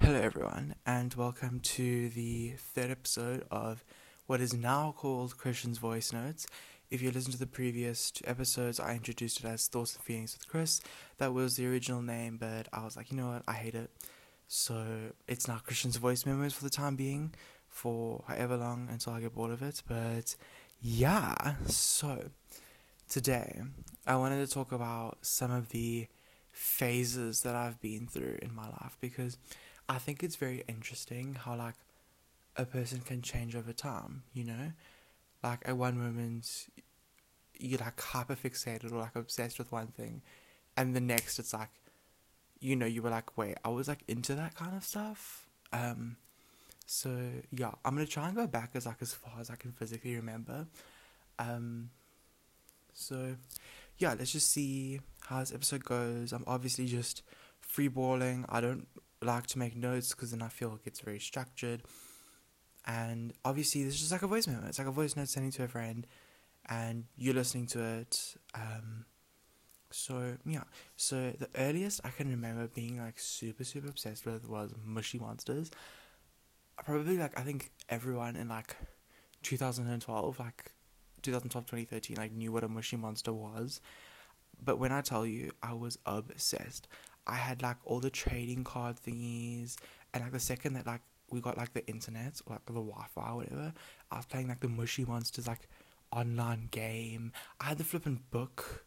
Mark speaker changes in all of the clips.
Speaker 1: Hello, everyone, and welcome to the third episode of what is now called Christian's Voice Notes. If you listen to the previous two episodes, I introduced it as Thoughts and Feelings with Chris. That was the original name, but I was like, you know what, I hate it. So it's now Christian's Voice Memos for the time being, for however long until I get bored of it. But yeah, so today I wanted to talk about some of the phases that I've been through in my life because I think it's very interesting how like a person can change over time, you know? Like at one moment you're like hyper fixated or like obsessed with one thing and the next it's like you know, you were like, wait, I was like into that kind of stuff. Um so yeah, I'm gonna try and go back as like as far as I can physically remember. Um so yeah, let's just see how this episode goes. I'm obviously just freeballing. I don't like to make notes because then I feel like it's very structured. And obviously, this is like a voice memo. It's like a voice note sending to a friend, and you're listening to it. Um, so yeah. So the earliest I can remember being like super super obsessed with was Moshi Monsters. Probably like I think everyone in like 2012, like 2012 2013, like knew what a Moshi Monster was. But when I tell you, I was obsessed. I had like all the trading card thingies, and like the second that like we got like the internet or like the Wi-Fi or whatever, I was playing like the Moshi Monsters like online game. I had the flipping book.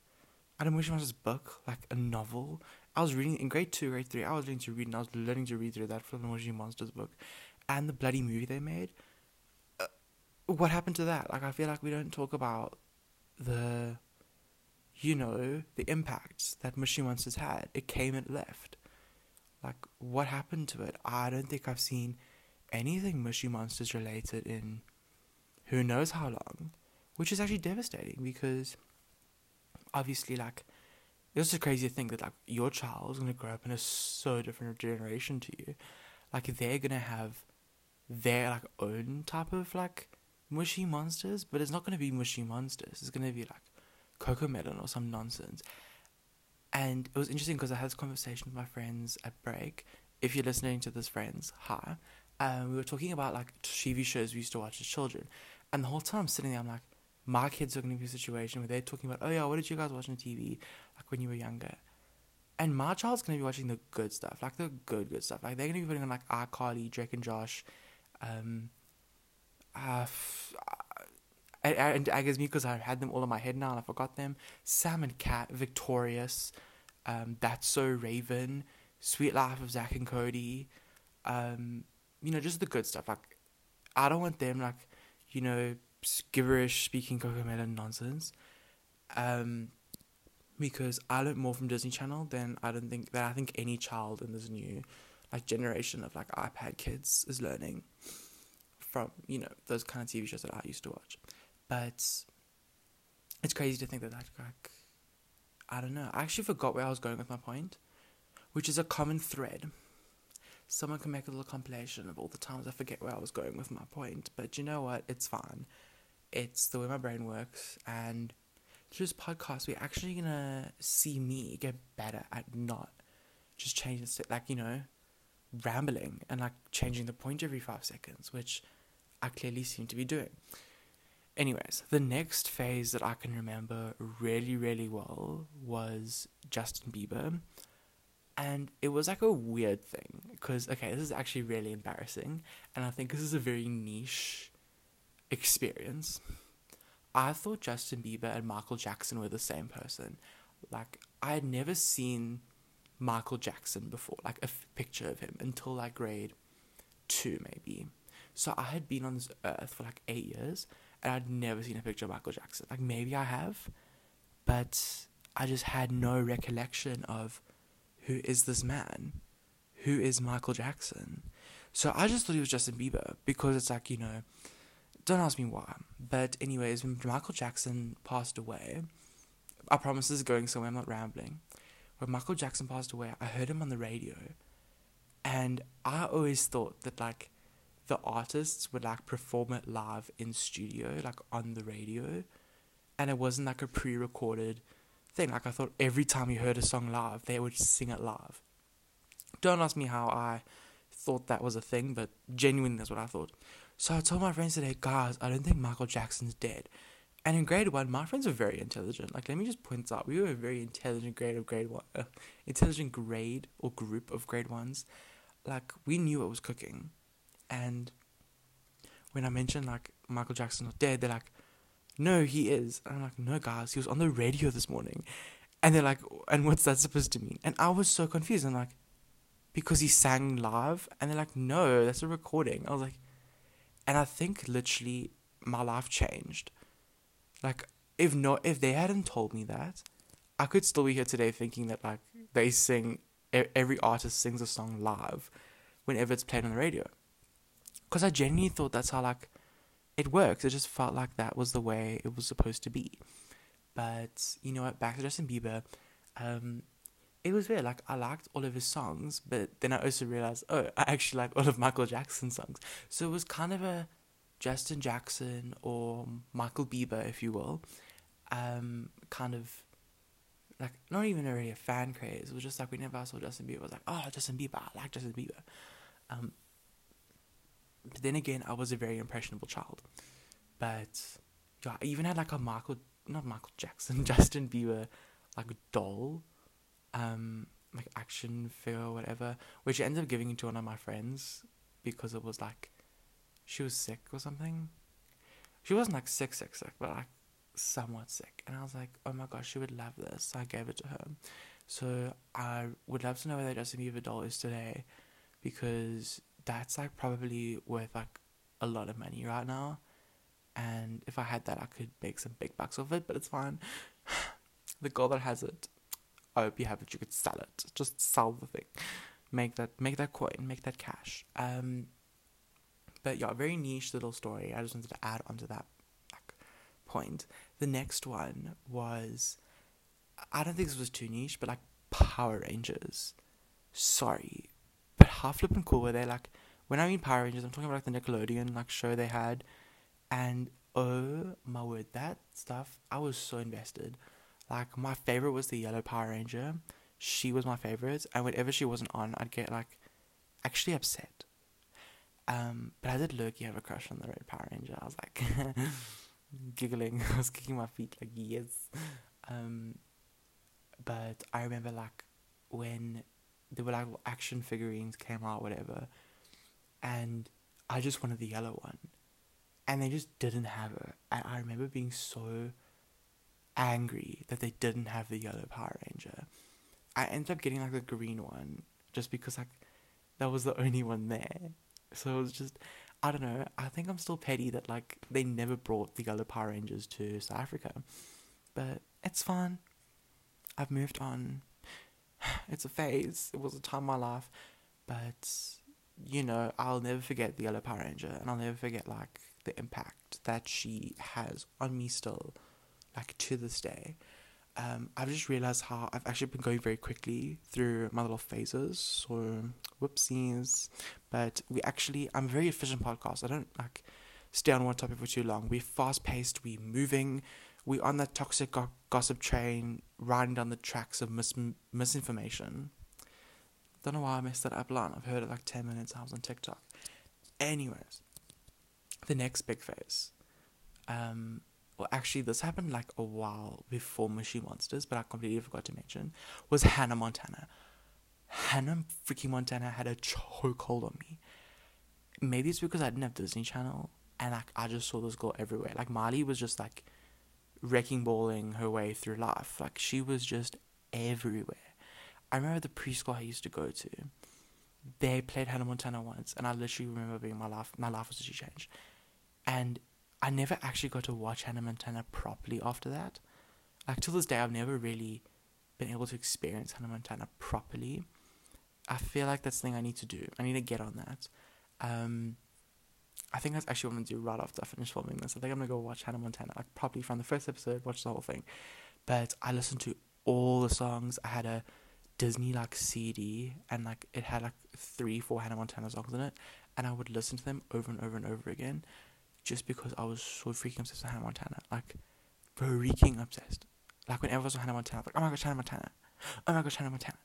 Speaker 1: I had a Moshi Monsters book, like a novel. I was reading in grade two, grade three. I was learning to read, and I was learning to read through that flipping Moshi Monsters book, and the bloody movie they made. Uh, what happened to that? Like I feel like we don't talk about the you know, the impacts that Moshi Monsters had. It came and left. Like, what happened to it? I don't think I've seen anything Moshi Monsters related in who knows how long, which is actually devastating because obviously, like, it's just crazy to think that, like, your child is going to grow up in a so different generation to you. Like, they're going to have their, like, own type of, like, Moshi Monsters, but it's not going to be Moshi Monsters. It's going to be, like, Cocomelon or some nonsense. And it was interesting because I had this conversation with my friends at break. If you're listening to this, friends, hi. Um, we were talking about like TV shows we used to watch as children, and the whole time I'm sitting there, I'm like, my kids are going to be in a situation where they're talking about, oh yeah, what did you guys watch on TV, like when you were younger? And my child's going to be watching the good stuff, like the good, good stuff. Like they're going to be putting on like iCarly, Drake and Josh, um, uh, and I guess me because I had them all in my head now and I forgot them. Sam and Cat, Victorious, um, That's So Raven, Sweet Life of Zach and Cody, um, you know, just the good stuff. Like, I don't want them like, you know, gibberish speaking Cocomelon nonsense. Um, because I learned more from Disney Channel than I don't think that I think any child in this new like generation of like iPad kids is learning from you know those kind of TV shows that I used to watch. But it's crazy to think that that like I don't know. I actually forgot where I was going with my point, which is a common thread. Someone can make a little compilation of all the times I forget where I was going with my point, but you know what? It's fine. It's the way my brain works, and through this podcast, we're actually gonna see me get better at not just changing, like you know, rambling and like changing the point every five seconds, which I clearly seem to be doing. Anyways, the next phase that I can remember really, really well was Justin Bieber. And it was like a weird thing because, okay, this is actually really embarrassing. And I think this is a very niche experience. I thought Justin Bieber and Michael Jackson were the same person. Like, I had never seen Michael Jackson before, like a f- picture of him until like grade two, maybe. So I had been on this earth for like eight years and I'd never seen a picture of Michael Jackson. Like maybe I have, but I just had no recollection of who is this man? Who is Michael Jackson? So I just thought he was Justin Bieber because it's like, you know, don't ask me why. But anyways, when Michael Jackson passed away, I promise this is going somewhere, I'm not rambling. When Michael Jackson passed away, I heard him on the radio. And I always thought that like the artists would like perform it live in studio, like on the radio, and it wasn't like a pre-recorded thing. Like I thought every time you heard a song live, they would sing it live. Don't ask me how I thought that was a thing, but genuinely that's what I thought. So I told my friends today, guys, I don't think Michael Jackson's dead. And in grade one, my friends were very intelligent. Like, let me just point out, we were a very intelligent grade of grade one, uh, intelligent grade or group of grade ones. Like, we knew what was cooking. And when I mentioned, like, Michael Jackson's not dead, they're like, no, he is. And I'm like, no, guys, he was on the radio this morning. And they're like, and what's that supposed to mean? And I was so confused. I'm like, because he sang live? And they're like, no, that's a recording. I was like, and I think literally my life changed. Like, if not, if they hadn't told me that, I could still be here today thinking that like they sing, every artist sings a song live, whenever it's played on the radio. Because I genuinely thought that's how like it works. It just felt like that was the way it was supposed to be. But you know what? Back to Justin Bieber. Um, it was weird. Like I liked all of his songs, but then I also realized, oh, I actually like all of Michael Jackson's songs. So it was kind of a Justin Jackson or Michael Bieber, if you will, um, kind of like not even really a fan craze. It was just like whenever I saw Justin Bieber, I was like, oh, Justin Bieber, I like Justin Bieber. Um, but then again, I was a very impressionable child. But yeah, I even had like a Michael, not Michael Jackson, Justin Bieber, like doll, um, like action figure or whatever, which I ended up giving to one of my friends because it was like she was sick or something. She wasn't like sick, sick, sick, but like somewhat sick. And I was like, oh my gosh, she would love this. So I gave it to her. So I would love to know where that Justin Bieber doll is today because that's like probably worth like a lot of money right now. And if I had that, I could make some big bucks off it, but it's fine. the girl that has it, I hope you have it. You could sell it. Just sell the thing. Make that, make that coin, make that cash. Um, but yeah, very niche little story. I just wanted to add onto that like, point. The next one was, I don't think this was too niche, but like Power Rangers. Sorry, but how flippin' cool were they? Like, when I mean Power Rangers, I'm talking about like the Nickelodeon like show they had, and oh my word, that stuff I was so invested. Like my favorite was the yellow Power Ranger. She was my favorite, and whenever she wasn't on, I'd get like actually upset. Um, but I did look. You have a crush on the Red Power Ranger. I was like giggling. I was kicking my feet like yes. Um, but I remember like when there were like action figurines came out, whatever, and I just wanted the yellow one, and they just didn't have it. And I remember being so angry that they didn't have the yellow Power Ranger. I ended up getting like the green one just because like that was the only one there. So it was just I don't know. I think I'm still petty that like they never brought the yellow Power Rangers to South Africa. But it's fine. I've moved on. It's a phase. It was a time in my life. But you know, I'll never forget the yellow Power Ranger and I'll never forget like the impact that she has on me still like to this day. Um, I've just realized how I've actually been going very quickly through my little phases. So, whoopsies. But we actually, I'm a very efficient podcast. I don't like stay on one topic for too long. We're fast paced, we're moving, we're on that toxic go- gossip train, riding down the tracks of mis- misinformation. Don't know why I messed that up line. I've heard it like 10 minutes. I was on TikTok. Anyways, the next big phase. Um, well, actually, this happened like a while before Moshi Monsters, but I completely forgot to mention, was Hannah Montana. Hannah freaking Montana had a chokehold on me. Maybe it's because I didn't have Disney Channel and like I just saw this girl everywhere. Like Miley was just like wrecking balling her way through life. Like she was just everywhere. I remember the preschool I used to go to. They played Hannah Montana once, and I literally remember being my life. My life was actually changed, and I never actually got to watch Hannah Montana properly after that. Like till this day, I've never really been able to experience Hannah Montana properly. I feel like that's the thing I need to do. I need to get on that. Um, I think that's actually what I'm gonna do right after I finish filming this. I think I'm gonna go watch Hannah Montana, like probably from the first episode, watch the whole thing. But I listened to all the songs. I had a Disney like CD, and like it had like three, four Hannah Montana songs in it, and I would listen to them over and over and over again just because I was so freaking obsessed with Hannah Montana. Like, freaking obsessed. Like, whenever I was Hannah Montana, like, oh my gosh, Hannah Montana. Oh my gosh, Hannah Montana.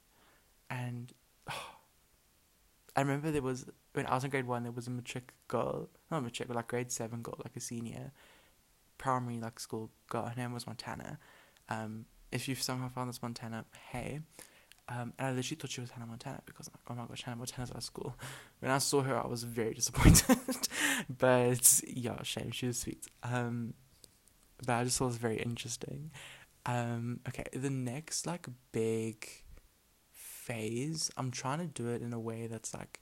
Speaker 1: And, oh, I remember there was when I was in grade one, there was a matric girl, not matric, but like grade seven girl, like a senior, primary like school girl. Her name was Montana. Um, if you've somehow found this Montana, hey. Um, and I literally thought she was Hannah Montana because I'm like, oh my gosh, Hannah Montana's at school. When I saw her, I was very disappointed. but yeah, shame she was sweet. Um, but I just thought it was very interesting. Um, okay, the next like big phase, I'm trying to do it in a way that's like,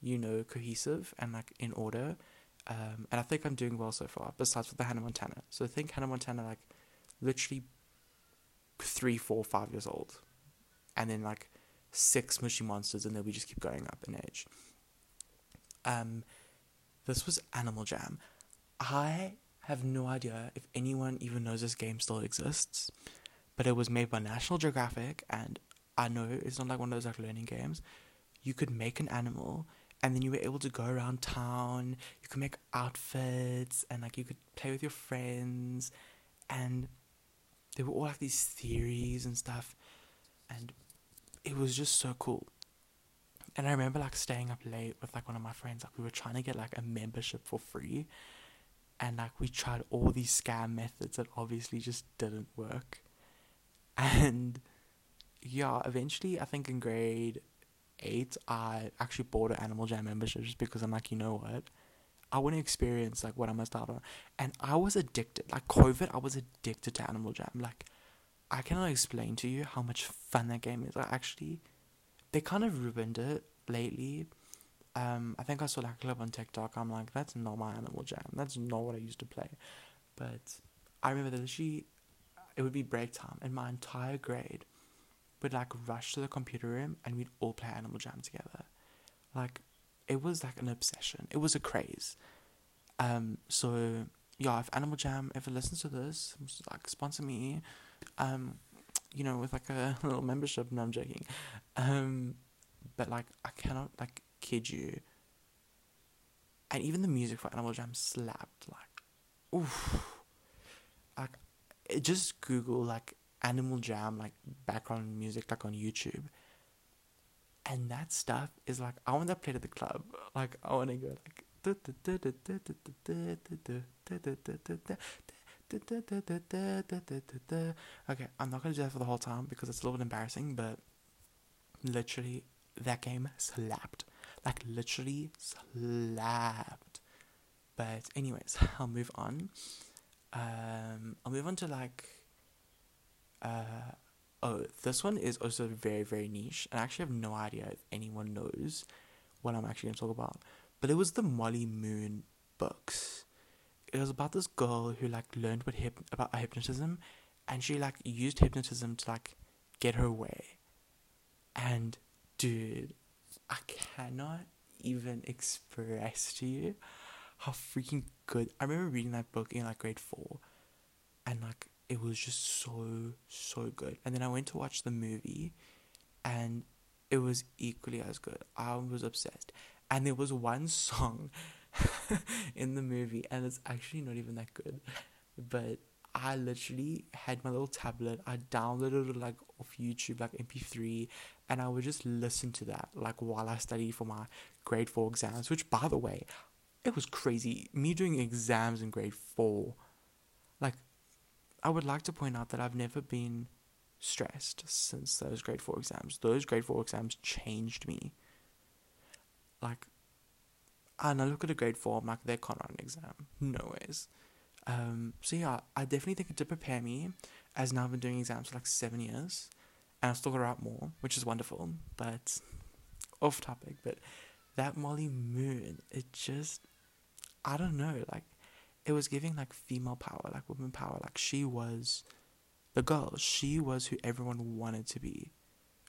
Speaker 1: you know, cohesive and like in order. Um, and I think I'm doing well so far, besides with the Hannah Montana. So I think Hannah Montana, like, literally three, four, five years old. And then, like, six Moshi Monsters, and then we just keep going up in age. Um, this was Animal Jam. I have no idea if anyone even knows this game still exists, but it was made by National Geographic, and I know it's not like one of those like learning games. You could make an animal and then you were able to go around town you could make outfits and like you could play with your friends and there were all like these theories and stuff and it was just so cool and i remember like staying up late with like one of my friends like we were trying to get like a membership for free and like we tried all these scam methods that obviously just didn't work and yeah eventually i think in grade eight, I actually bought an Animal Jam membership just because I'm like, you know what? I want to experience like what I must out on. And I was addicted. Like COVID, I was addicted to Animal Jam. Like I cannot explain to you how much fun that game is. I actually they kind of ruined it lately. Um, I think I saw a clip on TikTok. I'm like, that's not my Animal Jam. That's not what I used to play. But I remember that she, it would be break time, and my entire grade would like rush to the computer room and we'd all play Animal Jam together. Like it was like an obsession. It was a craze. Um so yeah, if Animal Jam ever listens to this, like sponsor me. Um you know, with like a little membership, no I'm joking. Um but like I cannot like kid you. And even the music for Animal Jam slapped like oof. Like just Google like Animal Jam like background music like on YouTube. And that stuff is like I want to play at the club. Like I want to go like Okay, I'm not gonna do that for the whole time because it's a little bit embarrassing, but literally that game slapped. Like literally slapped. But anyways, I'll move on. Um I'll move on to like uh, oh, this one is also very, very niche. And I actually have no idea if anyone knows what I'm actually to talk about. But it was the Molly Moon books. It was about this girl who like learned what hip- about hypnotism, and she like used hypnotism to like get her way. And dude, I cannot even express to you how freaking good. I remember reading that book in like grade four, and like it was just so so good. And then I went to watch the movie, and it was equally as good. I was obsessed. And there was one song in the movie, and it's actually not even that good, but I literally had my little tablet. I downloaded it like off YouTube, like MP3, and I would just listen to that like while I studied for my grade four exams. Which, by the way, it was crazy. Me doing exams in grade four, like I would like to point out that I've never been stressed since those grade 4 exams. Those grade 4 exams changed me. Like, and I look at a grade 4, I'm like, they can't write an exam. No ways. Um, so yeah, I definitely think it did prepare me, as now I've been doing exams for like seven years, and I've still got write more, which is wonderful, but off topic, but that Molly Moon, it just, I don't know, like, it was giving like female power, like woman power. Like she was the girl. She was who everyone wanted to be,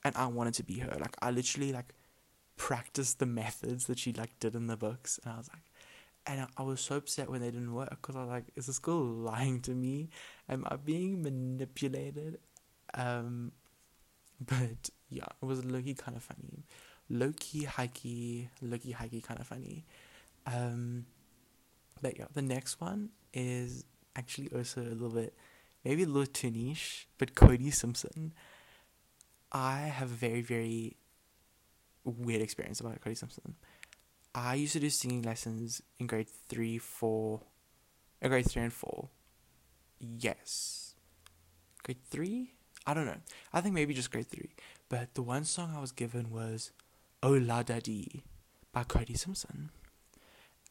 Speaker 1: and I wanted to be her. Like I literally like practiced the methods that she like did in the books, and I was like, and I, was so upset when they didn't work because I was like, is this girl lying to me? Am I being manipulated? Um, but yeah, it was Loki kind of funny, Loki hikey, Loki hikey kind of funny. Um, but yeah, the next one is actually also a little bit, maybe a little too niche, but Cody Simpson. I have very, very weird experience about Cody Simpson. I used to do singing lessons in grade three, four, uh, grade three and four. Yes, grade three. I don't know. I think maybe just grade three. But the one song I was given was "Oh La Da Dee" by Cody Simpson,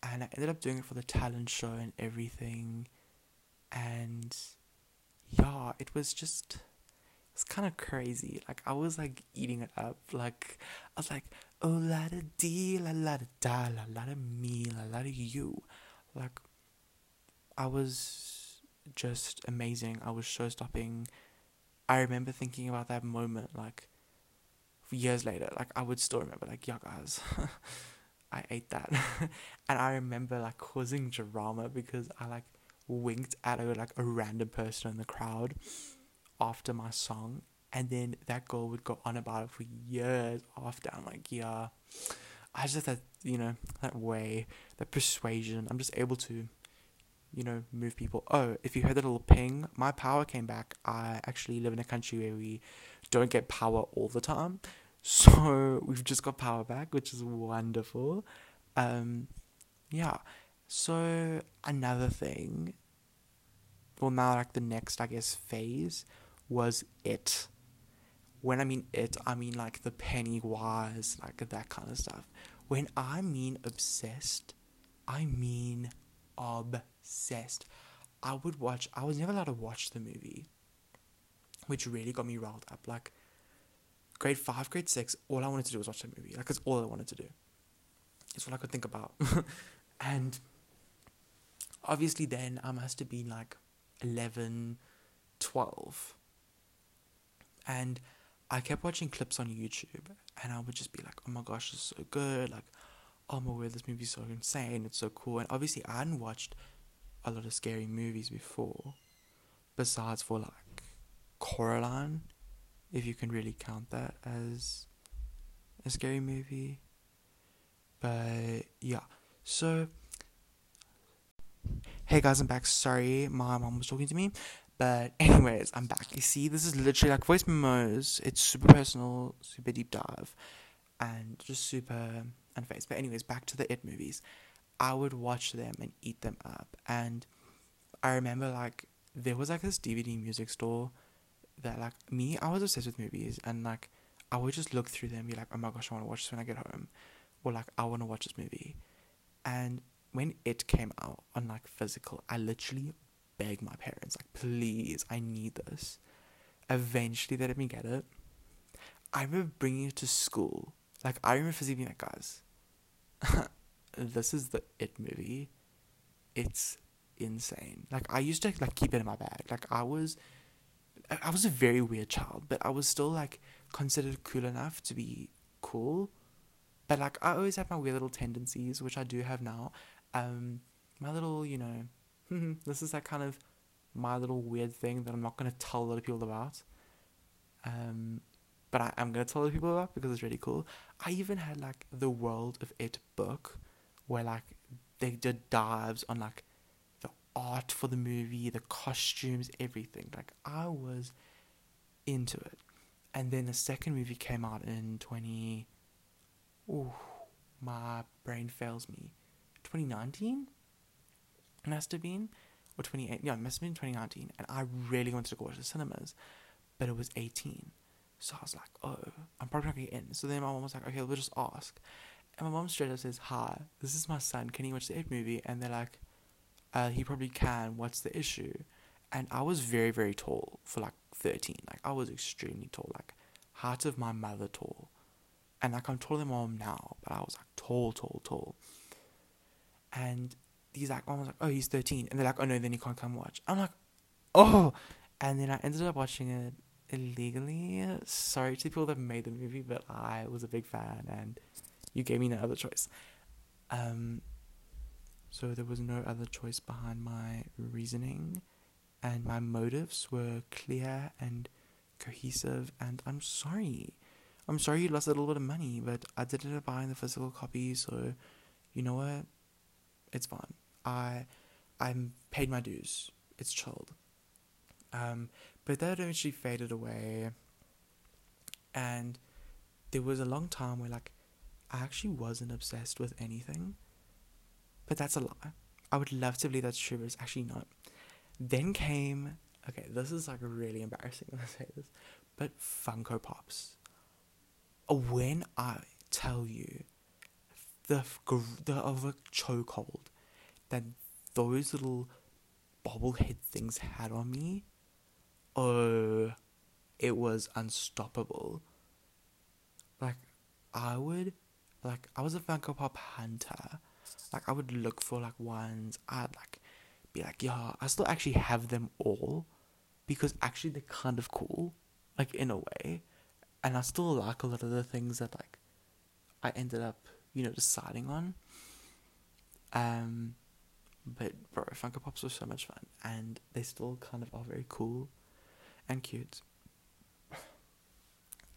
Speaker 1: and I ended up doing it for the talent show and everything. And yeah, it was just it's kind of crazy. Like I was like eating it up. Like I was like, oh la da dee, la la da da, la la da me, la la da you. Like I was just amazing. I was show stopping. I remember thinking about that moment like years later. Like I would still remember like, yeah guys, I ate that. and I remember like causing drama because I like winked at a like a random person in the crowd after my song and then that girl would go on about it for years after. I'm like, yeah, I just that you know that way, that persuasion. I'm just able to, you know, move people. Oh, if you heard that little ping, my power came back. I actually live in a country where we don't get power all the time, so we've just got power back, which is wonderful. Um, yeah. So another thing, well now like the next I guess phase was it. When I mean it, I mean like the Pennywise, like that kind of stuff. When I mean obsessed, I mean obsessed. I would watch, I was never allowed to watch the movie, which really got me riled up. Like, grade five, grade six, all I wanted to do was watch the movie. Like, that's all I wanted to do. It's all I could think about. and obviously, then I must have been like 11, 12 and I kept watching clips on YouTube, and I would just be like, "Oh my gosh, this is so good!" Like, "Oh my word, this movie's so insane! It's so cool!" And obviously, I hadn't watched a lot of scary movies before, besides for like Coraline, if you can really count that as a scary movie. But yeah, so hey guys, I'm back. Sorry, my mom was talking to me. But anyways, I'm back. You see, this is literally like voice memos. It's super personal, super deep dive, and just super unfazed. But anyways, back to the It movies. I would watch them and eat them up. And I remember like there was like this DVD music store that like me, I was obsessed with movies and like I would just look through them and be like, oh my gosh, I want to watch this when I get home. Or like I want to watch this movie. And when it came out on like physical, I literally beg my parents, like, please, I need this. Eventually, they let me get it. I remember bringing it to school. Like, I remember physically being like, guys, this is the It movie. It's insane. Like, I used to, like, keep it in my bag. Like, I was, I was a very weird child, but I was still, like, considered cool enough to be cool. But, like, I always had my weird little tendencies, which I do have now. Um, my little, you know, this is that kind of my little weird thing that I'm not going to tell a lot of people about. Um, but I am going to tell other people about because it's really cool. I even had like the World of It book where like they did dives on like the art for the movie, the costumes, everything. Like I was into it. And then the second movie came out in 20 Ooh, my brain fails me. 2019? Must have been, or 28, yeah, it must have been 2019, and I really wanted to go watch the cinemas, but it was 18. So I was like, oh, I'm probably not gonna get in. So then my mom was like, okay, we'll just ask. And my mom straight up says, hi, this is my son. Can he watch the It movie? And they're like, uh, he probably can. What's the issue? And I was very, very tall for like 13. Like, I was extremely tall, like, height of my mother tall. And like, I'm taller than my mom now, but I was like tall, tall, tall. And he's like, mom was like, oh, he's 13. And they're like, oh, no, then you can't come watch. I'm like, oh. And then I ended up watching it illegally. Sorry to the people that made the movie, but I was a big fan and you gave me no other choice. Um, so there was no other choice behind my reasoning, and my motives were clear and cohesive. And I'm sorry. I'm sorry you lost a little bit of money, but I did end up buying the physical copy, so you know what? It's fine. I I'm paid my dues. It's chilled. Um, but that eventually faded away, and there was a long time where like I actually wasn't obsessed with anything. But that's a lie. I would love to believe that's true, but it's actually not. Then came okay, this is like really embarrassing when I say this, but Funko Pops. When I tell you the the of a chokehold that those little bobblehead things had on me, oh, it was unstoppable. Like I would, like I was a Funko Pop hunter. Like I would look for like ones. I'd like be like, yeah, I still actually have them all because actually they're kind of cool, like in a way, and I still like a lot of the things that like I ended up, you know, deciding on. Um, but bro, Funko Pops were so much fun, and they still kind of are very cool and cute.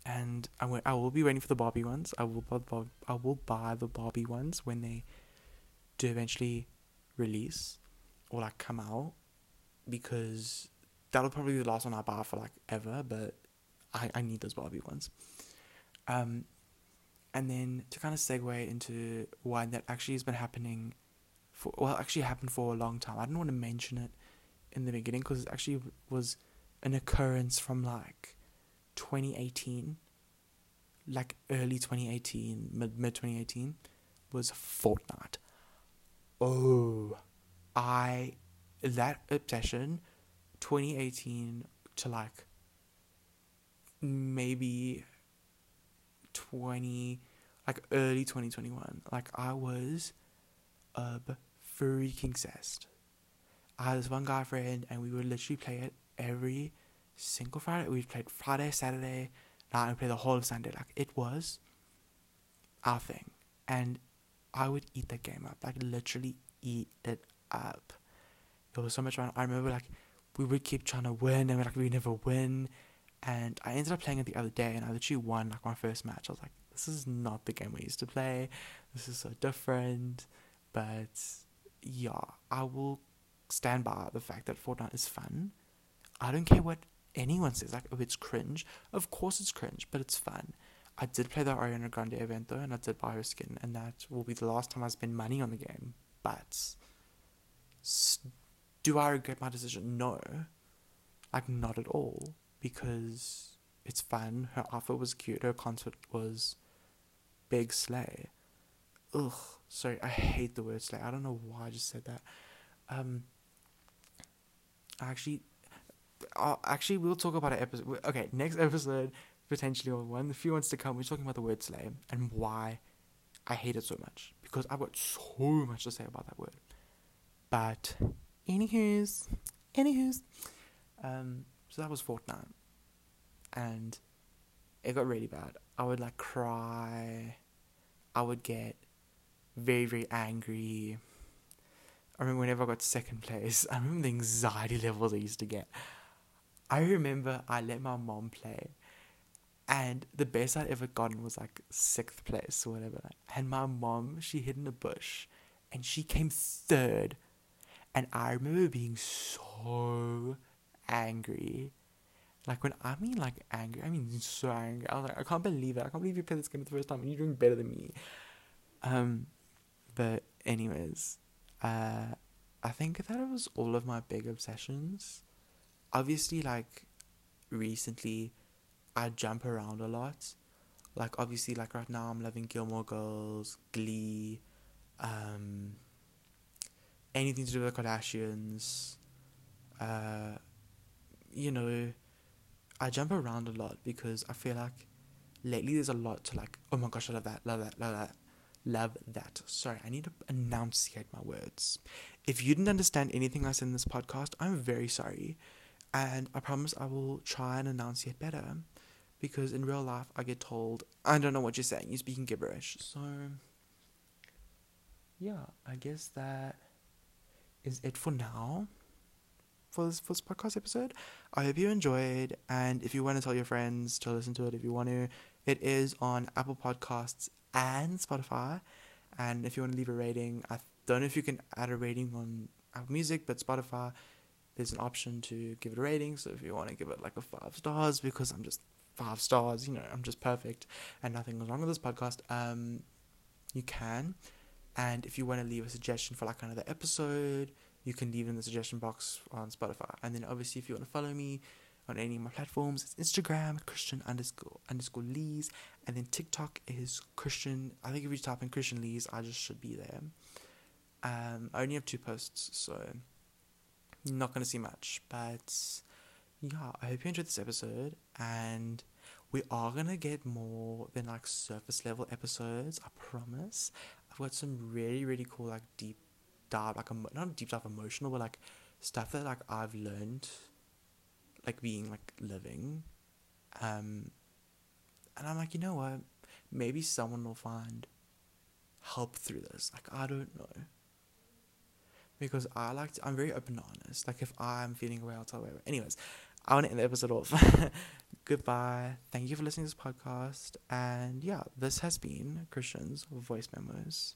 Speaker 1: And I will, I will be waiting for the Barbie ones. I will buy, I will buy the Barbie ones when they do eventually release or like come out because that'll probably be the last one I buy for like ever. But I I need those Barbie ones. Um, and then to kind of segue into one that actually has been happening for well actually happened for a long time. I didn't want to mention it in the beginning because it actually was an occurrence from like 2018 like early 2018 mid mid 2018 was Fortnite. Oh, I that obsession 2018 to like maybe 20 like early 2021 like I was uh freaking obsessed. I had this one guy friend and we would literally play it every single Friday. We played Friday, Saturday, and play the whole of Sunday. Like it was our thing, and I would eat that game up. Like literally eat it up. It was so much fun. I remember like we would keep trying to win, and like we never win. And I ended up playing it the other day, and I literally won like my first match. I was like, this is not the game we used to play. This is so different. But yeah, I will stand by the fact that Fortnite is fun. I don't care what anyone says. Like, oh, it's cringe. Of course it's cringe, but it's fun. I did play the Ariana Grande event though, and I did buy her skin, and that will be the last time I spend money on the game. But do I regret my decision? No, like not at all, because it's fun. Her outfit was cute. Her concert was big slay. Ugh, sorry, I hate the word slay. I don't know why I just said that. Um, I actually, I'll, actually, we'll talk about an episode. Okay, next episode potentially or one, the few ones to come, we're talking about the word slay and why I hate it so much because I've got so much to say about that word. But, anywho's, anywho's, um, so that was Fortnite, and it got really bad. I would like cry. I would get very very angry. I remember whenever I got second place, I remember the anxiety levels I used to get. I remember I let my mom play and the best I'd ever gotten was like sixth place or whatever. And my mom, she hid in a bush and she came third. And I remember being so angry. Like when I mean like angry, I mean so angry. I was like, I can't believe it. I can't believe you played this game the first time and you're doing better than me. Um but anyways, uh I think that was all of my big obsessions. Obviously like recently I jump around a lot. Like obviously, like right now, I'm loving Gilmore Girls, Glee, um, anything to do with the Kardashians. Uh, you know, I jump around a lot because I feel like lately there's a lot to like. Oh my gosh, I love that, love that, love that, love that. Sorry, I need to enunciate my words. If you didn't understand anything I said in this podcast, I'm very sorry, and I promise I will try and enunciate better because in real life I get told, I don't know what you're saying, you're speaking gibberish. So, yeah, I guess that is it for now for this, for this podcast episode. I hope you enjoyed, and if you want to tell your friends to listen to it, if you want to, it is on Apple Podcasts and Spotify. And if you want to leave a rating, I don't know if you can add a rating on Apple Music, but Spotify, there's an option to give it a rating. So if you want to give it like a five stars, because I'm just five stars. You know, I'm just perfect, and nothing was wrong with this podcast. Um, you can. And if you want to leave a suggestion for like another episode, you can leave it in the suggestion box on Spotify. And then obviously, if you want to follow me on any of my platforms, it's Instagram Christian underscore underscore Lees, and then TikTok is Christian. I think if you type in Christian Lees, I just should be there. Um, I only have two posts, so not gonna see much. But yeah, I hope you enjoyed this episode, and we are gonna get more than like surface level episodes. I promise. I've got some really really cool like deep dive, like a not deep dive emotional, but like stuff that like I've learned, like being like living, um, and I'm like, you know what? Maybe someone will find help through this. Like I don't know. Because I like to, I'm very open and honest. Like if I'm feeling away, I'll tell you. Anyways, I want to end the episode off. Goodbye. Thank you for listening to this podcast. And yeah, this has been Christian's Voice Memos.